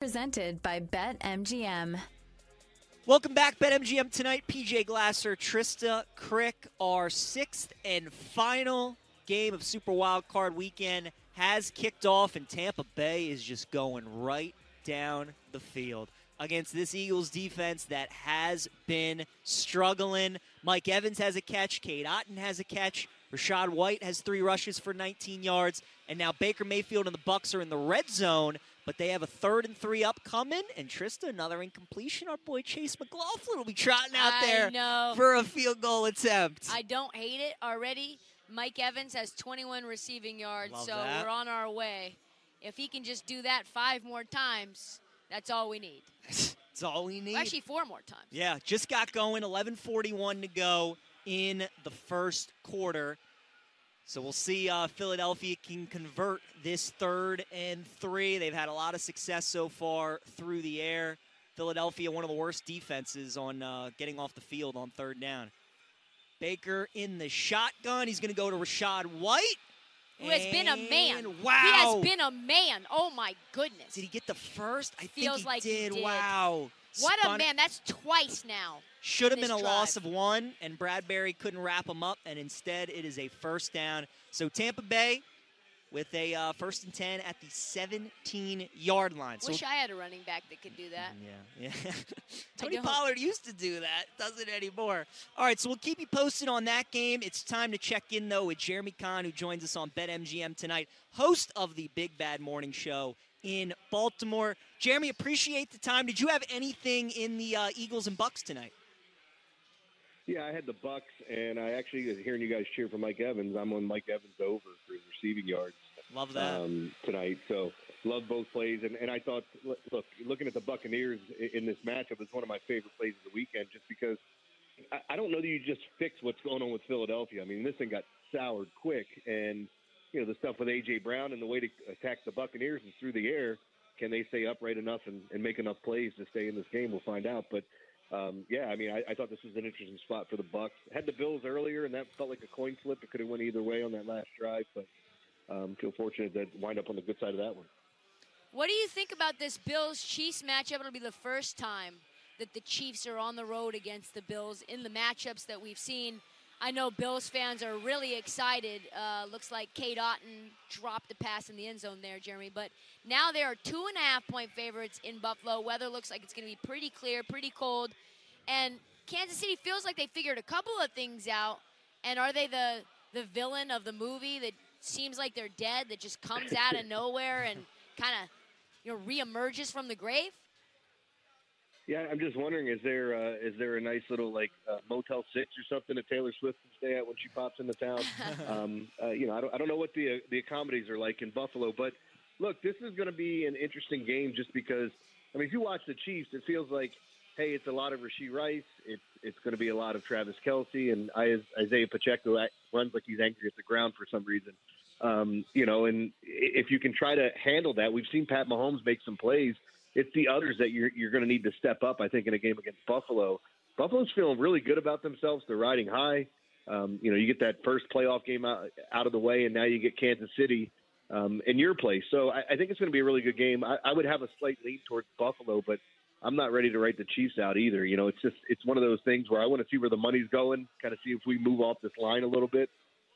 Presented by BetMGM. Welcome back, BetMGM tonight. PJ Glasser, Trista Krick, our sixth and final game of Super Wild Card Weekend has kicked off, and Tampa Bay is just going right down the field against this Eagles defense that has been struggling. Mike Evans has a catch, Cade Otton has a catch, Rachaad White has three rushes for 19 yards, and now Baker Mayfield and the Bucks are in the red zone but they have a third and three upcoming. And Trista, another incompletion. Our boy Chase McLaughlin will be trotting out I there know. for a field goal attempt. I don't hate it already. Mike Evans has 21 receiving yards, Love so that. we're on our way. If he can just do that five more times, that's all we need. That's all we need. Well, actually, four more times. Yeah, just got going. 11:41 to go in the first quarter. So we'll see uh, Philadelphia can convert this third and three. They've had a lot of success so far through the air. Philadelphia, one of the worst defenses on uh, getting off the field on third down. Baker in the shotgun. He's going to go to Rachaad White. Who has been a man. Wow. He has been a man. Oh, my goodness. Did he get the first? I Feels think he like he did. did. Wow. What a man. That's twice now. Should have been a this loss of one, and Bradbury couldn't wrap him up, and instead it is a first down. So Tampa Bay with a uh, first and 10 at the 17 yard line. So, Wish I had a running back that could do that. yeah, yeah. Tony. Pollard used to do that. Doesn't anymore. All right, so we'll keep you posted on that game. It's time to check in, though, with Jeremy Conn, who joins us on BetMGM tonight, host of the Big Bad Morning Show in Baltimore. Jeremy, appreciate the time. Did you have anything in the uh, Eagles and Bucks tonight? Yeah, I had the Bucks, and I actually hearing you guys cheer for Mike Evans. I'm on Mike Evans over for his receiving yards Love that. um, tonight. So love both plays, and, and I thought, look, look, looking at the Buccaneers in this matchup is one of my favorite plays of the weekend, just because I, I don't know that you just fix what's going on with Philadelphia. I mean, this thing got soured quick, and you know the stuff with AJ Brown and the way to attack the Buccaneers is through the air. Can they stay upright enough and, and make enough plays to stay in this game? We'll find out, but. Um, yeah, I mean, I, I thought this was an interesting spot for the Bucks. Had the Bills earlier, and that felt like a coin flip. It could have went either way on that last drive, but um, feel fortunate that wind up on the good side of that one. What do you think about this Bills Chiefs matchup? It'll be the first time that the Chiefs are on the road against the Bills in the matchups that we've seen. I know Bills fans are really excited. Uh, looks like Cade Otton dropped the pass in the end zone there, Jeremy. But now they are two and a half point favorites in Buffalo. Weather looks like it's going to be pretty clear, pretty cold. And Kansas City feels like they figured a couple of things out. And are they the, the villain of the movie that seems like they're dead, that just comes out of nowhere and kind of you know, reemerges from the grave? Yeah, I'm just wondering, is there uh, is there a nice little like uh, Motel Six or something that Taylor Swift can stay at when she pops into town? um, uh, you know, I don't I don't know what the uh, the accommodaties are like in Buffalo, but look, this is going to be an interesting game just because. I mean, if you watch the Chiefs, it feels like, hey, it's a lot of Rashee Rice. It's it's going to be a lot of Travis Kelce and Isaiah Pacheco runs like he's angry at the ground for some reason. Um, you know, and if you can try to handle that, we've seen Pat Mahomes make some plays. It's the others that you're you're going to need to step up. I think in a game against Buffalo, Buffalo's feeling really good about themselves. They're riding high. Um, you know, you get that first playoff game out, out of the way, and now you get Kansas City um, in your place. So I, I think it's going to be a really good game. I, I would have a slight lean towards Buffalo, but I'm not ready to write the Chiefs out either. You know, it's just it's one of those things where I want to see where the money's going, kind of see if we move off this line a little bit.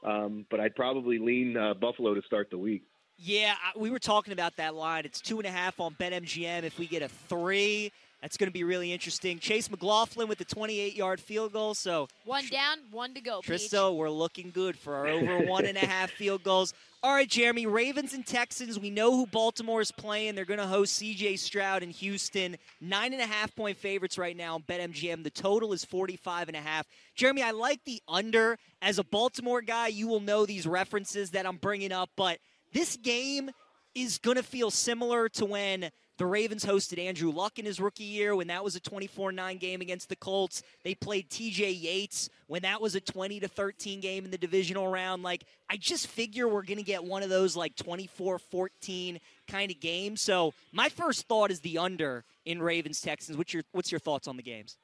Um, but I'd probably lean uh, Buffalo to start the week. Yeah, we were talking about that line. It's two and a half on BetMGM. If we get a three, that's going to be really interesting. Chase McLaughlin with the 28 yard field goal. So, One down, one to go. Peach. Tristo, we're looking good for our over one and a half field goals. All right, Jeremy, Ravens and Texans. We know who Baltimore is playing. They're going to host CJ Stroud in Houston. Nine and a half point favorites right now on BetMGM. The total is 45 and a half. Jeremy, I like the under. As a Baltimore guy, you will know these references that I'm bringing up, but this game is going to feel similar to when the Ravens hosted Andrew Luck in his rookie year when that was a 24-9 game against the Colts. They played TJ Yates when that was a 20 to 13 game in the divisional round. Like I just figure we're going to get one of those like 24-14 kind of games. So, my first thought is the under in Ravens Texans. What's your what's your thoughts on the games?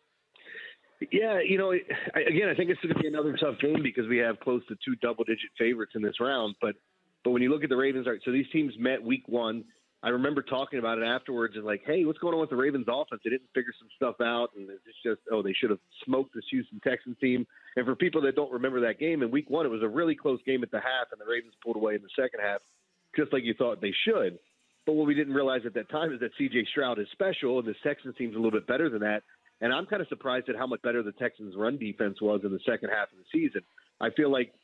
Yeah, you know, again, I think it's going to be another tough game because we have close to two double-digit favorites in this round. But but when you look at the Ravens, right, so these teams met week one. I remember talking about it afterwards and like, hey, what's going on with the Ravens offense? They didn't figure some stuff out, and it's just oh, they should have smoked this Houston Texans team. And for people that don't remember that game in Week One, it was a really close game at the half, and the Ravens pulled away in the second half, just like you thought they should. But what we didn't realize at that time is that C.J. Stroud is special, and this Texans team's a little bit better than that. And I'm kind of surprised at how much better the Texans' run defense was in the second half of the season. I feel like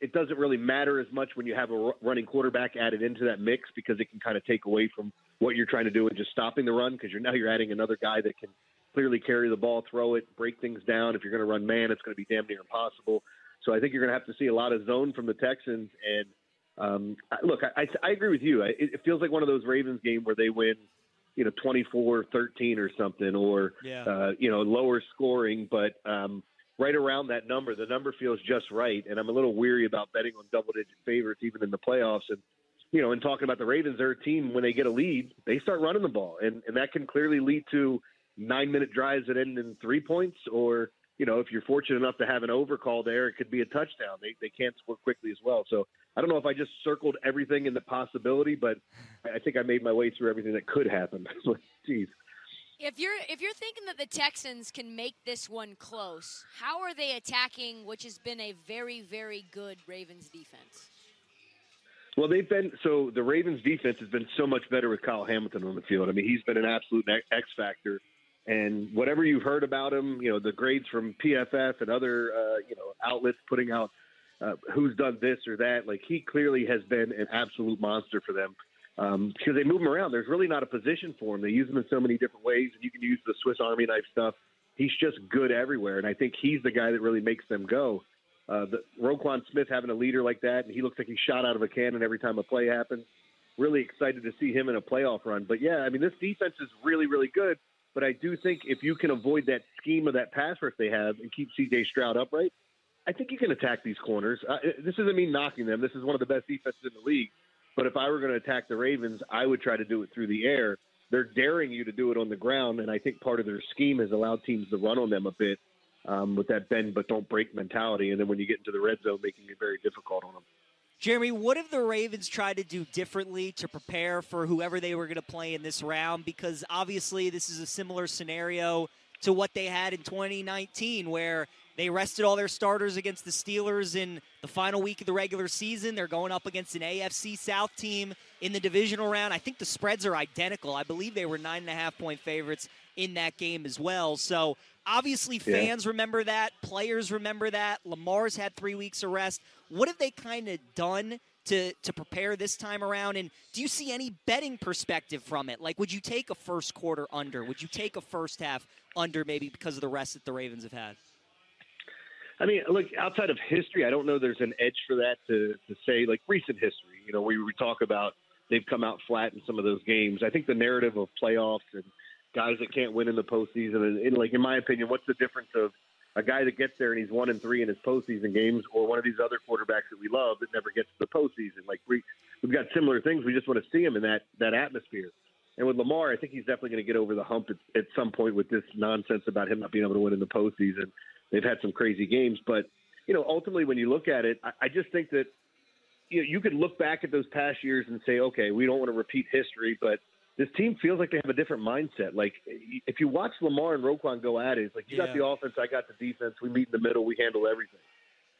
it doesn't really matter as much when you have a running quarterback added into that mix because it can kind of take away from what you're trying to do and just stopping the run because you're now you're adding another guy that can clearly carry the ball, throw it, break things down. If you're going to run man, it's going to be damn near impossible. So I think you're going to have to see a lot of zone from the Texans. And um, look, I, I agree with you. It, it feels like one of those Ravens games where they win, you know, 24-13 or something, or yeah. uh, you know, lower scoring, but um, right around that number. The number feels just right, and I'm a little weary about betting on double-digit favorites even in the playoffs. And you know, and talking about the Ravens, they're a team when they get a lead, they start running the ball, and and that can clearly lead to nine-minute drives that end in three points, or you know, if you're fortunate enough to have an overcall there, it could be a touchdown. They they can't score quickly as well. So I don't know if I just circled everything in the possibility, but I think I made my way through everything that could happen. Jeez. If you're if you're thinking that the Texans can make this one close, how are they attacking which has been a very very good Ravens defense? Well, they've been so the Ravens defense has been so much better with Kyle Hamilton on the field. I mean, he's been an absolute X factor. And whatever you've heard about him, you know, the grades from PFF and other uh, you know outlets putting out uh, who's done this or that, like he clearly has been an absolute monster for them um, because they move him around. There's really not a position for him. They use him in so many different ways, and you can use the Swiss Army knife stuff. He's just good everywhere, and I think he's the guy that really makes them go. Uh, the Roquan Smith having a leader like that, and he looks like he's shot out of a cannon every time a play happens. Really excited to see him in a playoff run. But yeah, I mean, this defense is really, really good. But I do think if you can avoid that scheme of that pass rush they have and keep C.J. Stroud upright, I think you can attack these corners. Uh, this isn't me knocking them. This is one of the best defenses in the league. But if I were going to attack the Ravens, I would try to do it through the air. They're daring you to do it on the ground, and I think part of their scheme has allowed teams to run on them a bit um, with that bend but don't break mentality. And then when you get into the red zone, making it very difficult on them. Jeremy, what have the Ravens tried to do differently to prepare for whoever they were going to play in this round? Because obviously, this is a similar scenario to what they had in 2019, where they rested all their starters against the Steelers in the final week of the regular season. They're going up against an AFC South team in the divisional round. I think the spreads are identical. I believe they were nine and a half point favorites in that game as well. So obviously, fans yeah. remember that. Players remember that. Lamar's had three weeks of rest. What have they kind of done to to prepare this time around? And do you see any betting perspective from it? Like, would you take a first quarter under? Would you take a first half under, maybe because of the rest that the Ravens have had? I mean, look, outside of history, I don't know there's an edge for that to, to say, like recent history, you know, where we talk about they've come out flat in some of those games. I think the narrative of playoffs and guys that can't win in the postseason, and, and like, in my opinion, what's the difference of a guy that gets there and he's one and three in his postseason games, or one of these other quarterbacks that we love that never gets to the postseason? Like, we, we've got similar things. We just want to see him in that, that atmosphere. And with Lamar, I think he's definitely going to get over the hump at, at some point with this nonsense about him not being able to win in the postseason. They've had some crazy games, but you know, ultimately, when you look at it, I, I just think that you know you could look back at those past years and say, okay, we don't want to repeat history, but this team feels like they have a different mindset. Like if you watch Lamar and Roquan go at it, it's like you yeah. got the offense, I got the defense. We meet in the middle, we handle everything,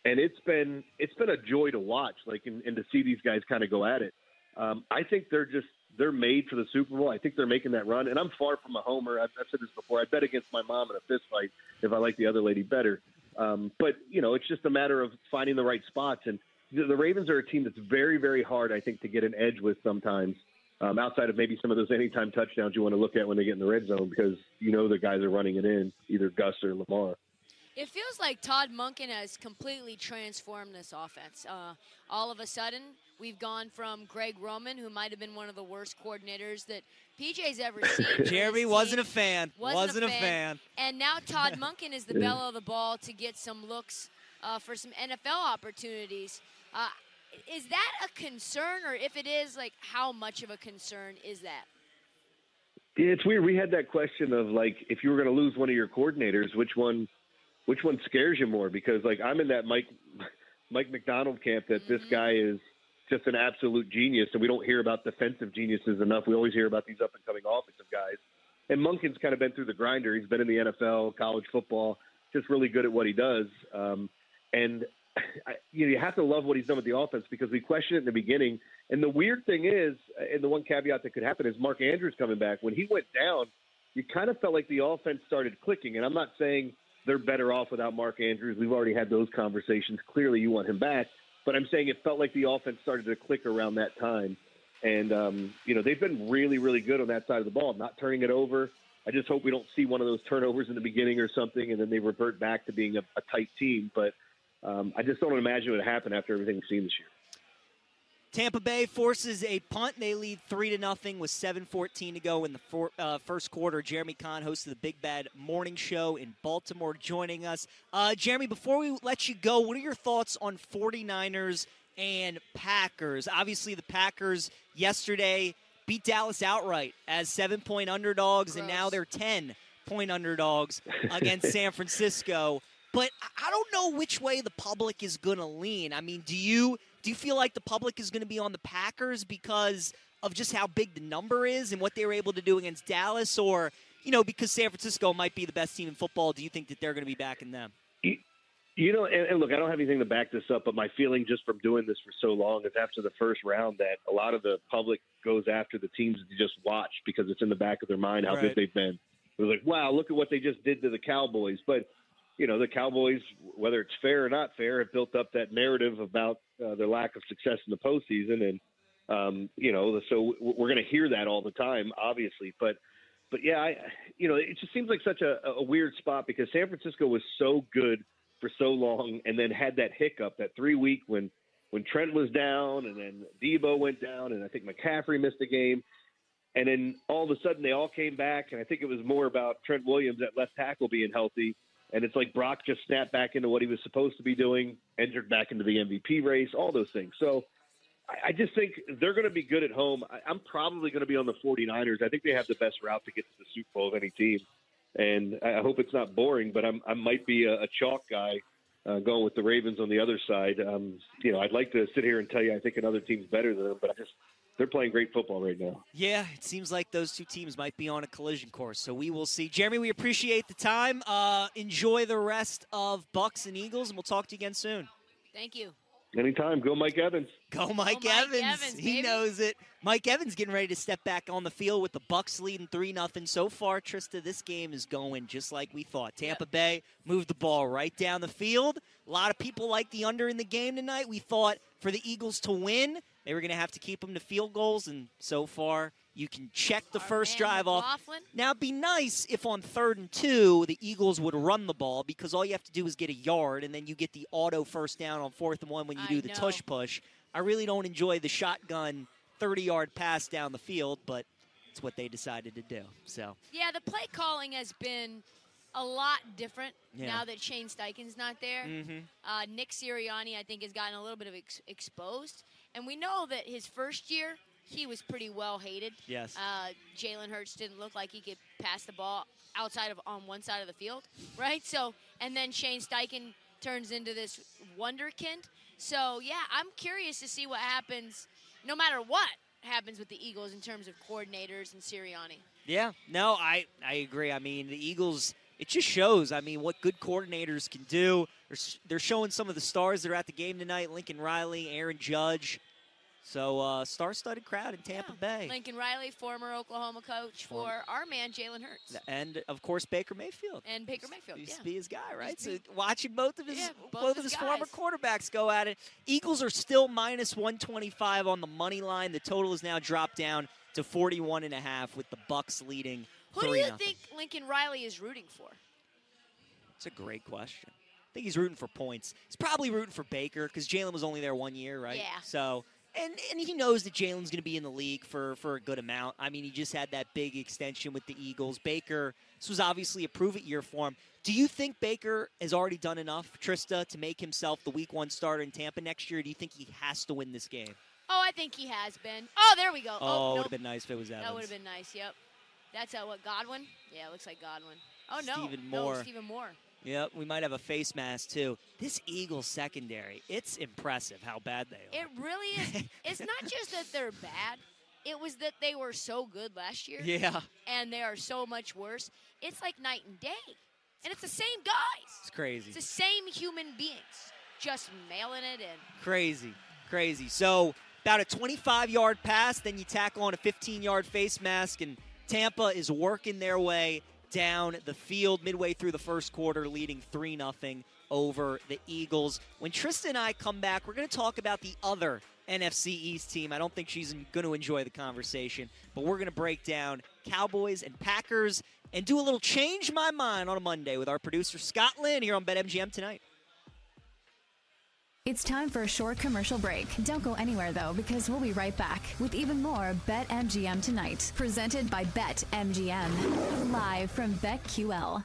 and it's been it's been a joy to watch. Like and, and to see these guys kind of go at it. Um, I think they're just they're made for the Super Bowl. I think they're making that run, and I'm far from a homer. I've, I've said this before. I bet against my mom in a fist fight if I like the other lady better. Um, but you know, it's just a matter of finding the right spots. And the, the Ravens are a team that's very, very hard, I think, to get an edge with sometimes. Um, outside of maybe some of those anytime touchdowns you want to look at when they get in the red zone, because you know the guys are running it in, either Gus or Lamar. It feels like Todd Monken has completely transformed this offense. Uh, all of a sudden, we've gone from Greg Roman, who might have been one of the worst coordinators that PJ's ever seen. Jeremy wasn't a fan. Wasn't, wasn't a, fan. a, fan. And now Todd Monken is the bell of the ball to get some looks uh, for some NFL opportunities. Uh, is that a concern, or if it is, like how much of a concern is that? Yeah, it's weird. We had that question of like, if you were going to lose one of your coordinators, which one which one scares you more? Because like I'm in that Mike Mike Macdonald camp that mm-hmm. this guy is just an absolute genius, and we don't hear about defensive geniuses enough. We always hear about these up and coming offensive guys. And Monken's kind of been through the grinder. He's been in the NFL, college football, just really good at what he does. Um, and I, you know, you have to love what he's done with the offense because we questioned it in the beginning. And the weird thing is, and the one caveat that could happen is Mark Andrews coming back. When he went down, you kind of felt like the offense started clicking. And I'm not saying they're better off without Mark Andrews. We've already had those conversations. Clearly, you want him back. But I'm saying it felt like the offense started to click around that time. And, um, you know, they've been really, really good on that side of the ball, not turning it over. I just hope we don't see one of those turnovers in the beginning or something, and then they revert back to being a, a tight team. But um, I just don't imagine it would happen after everything we've seen this year. Tampa Bay forces a punt. They lead three to nothing with 7:14 to go in the for, uh, first quarter. Jeremy Conn, host of the Big Bad Morning Show in Baltimore, joining us. Uh, Jeremy, before we let you go, what are your thoughts on 49ers and Packers? Obviously, the Packers yesterday beat Dallas outright as seven-point underdogs, Gross. and now they're 10-point underdogs against San Francisco. But I don't know which way the public is going to lean. I mean, do you do you feel like the public is going to be on the Packers because of just how big the number is and what they were able to do against Dallas, or you know because San Francisco might be the best team in football? Do you think that they're going to be backing them? You know, and, and look, I don't have anything to back this up, but my feeling just from doing this for so long is after the first round that a lot of the public goes after the teams that they just watch because it's in the back of their mind how Right. good they've been. They're like, wow, look at what they just did to the Cowboys. But you know, the Cowboys, whether it's fair or not fair, have built up that narrative about uh, their lack of success in the postseason, and um, you know, so we're going to hear that all the time, obviously. But, but yeah, I, you know, it just seems like such a, a weird spot because San Francisco was so good for so long, and then had that hiccup, that three week when when Trent was down, and then Deebo went down, and I think McCaffrey missed a game. And then all of a sudden they all came back, and I think it was more about Trent Williams at left tackle being healthy. And it's like Brock just snapped back into what he was supposed to be doing, entered back into the MVP race, all those things. So I, just think they're going to be good at home. I, I'm probably going to be on the 49ers. I think they have the best route to get to the Super Bowl of any team. And I I hope it's not boring, but I'm, I might be a, a chalk guy uh, going with the Ravens on the other side. Um, you know, I'd like to sit here and tell you I think another team's better than them, but I just they're playing great football right now. Yeah, it seems like those two teams might be on a collision course, so we will see. Jeremy, we appreciate the time. Uh, enjoy the rest of Bucks and Eagles, and we'll talk to you again soon. Thank you. Anytime, go Mike Evans. Go Mike, Mike Evans. Evans, he baby. knows it. Mike Evans getting ready to step back on the field with the Bucks leading 3 nothing. So far, Trista, this game is going just like we thought. Tampa Bay moved the ball right down the field. A lot of people like the under in the game tonight. We thought for the Eagles to win, they were going to have to keep them to field goals, and so far, you can check the Our first drive off. Now, it'd be nice if on third and two, the Eagles would run the ball because all you have to do is get a yard, and then you get the auto first down on fourth and one when you I do the know. tush push. I really don't enjoy the shotgun 30 yard pass down the field, but it's what they decided to do. So, Yeah, the play calling has been a lot different Yeah. now that Shane Steichen's not there. mhm. Uh, Nick Sirianni, I think, has gotten a little bit of ex- exposed, and we know that his first year he was pretty well hated. yes. Uh, Jalen Hurts didn't look like he could pass the ball outside of on one side of the field, right? So, and then Shane Steichen turns into this wonderkind. So, yeah, I'm curious to see what happens, no matter what happens with the Eagles in terms of coordinators and Sirianni. Yeah, no, I, I agree. I mean, the Eagles, it just shows, I mean, what good coordinators can do. They're, they're showing some of the stars that are at the game tonight Lincoln Riley, Aaron Judge. So, uh, star studded crowd in Tampa Yeah. Bay. Lincoln Riley, former Oklahoma coach for Former- our man Jalen Hurts And, of course, Baker Mayfield. and Baker Mayfield. Used Yeah. to be his guy, right? So watching both of his Yeah, both, both of his his former quarterbacks go at it. Eagles are still minus 125 on the money line. The total is now dropped down to 41 and a half with the Bucks leading Who do you nothing. think Lincoln Riley is rooting for? It's a great question. I think he's rooting for points. He's probably rooting for Baker because Jalen was only there one year, right? Yeah. So, and and he knows that Jalen's going to be in the league for for a good amount. I mean, he just had that big extension with the Eagles. Baker, this was obviously a prove it year for him. Do you think Baker has already done enough, Trista, to make himself the Week One starter in Tampa next year? Do you think he has to win this game? Oh, I think he has been. Oh, there we go. Oh, Oh, it would have been nice if it was Evans. that would have been nice. Yep. That's uh, what Godwin. Yeah, it looks like Godwin. Oh no, Stephen no, Moore. Stephen Moore. Yep, we might have a face mask too. This Eagles secondary, it's impressive how bad they are. It really is. it's not just that they're bad. It was that they were so good last year. yeah, And they are so much worse. It's like night and day. And it's the same guys. it's crazy. It's the same human beings. Just mailing it in. Crazy, crazy. So about a 25 yard pass, then you tackle on a 15 yard face mask, and Tampa is working their way down the field midway through the first quarter, leading 3 0 over the Eagles. When Tristan and I come back, we're going to talk about the other NFC East team. I don't think she's going to enjoy the conversation, but we're going to break down Cowboys and Packers and do a little change my mind on a Monday with our producer Scott Lynn here on BetMGM tonight. It's time for a short commercial break. Don't go anywhere though, because we'll be right back with even more Bet MGM tonight, presented by Bet MGM, live from BetQL.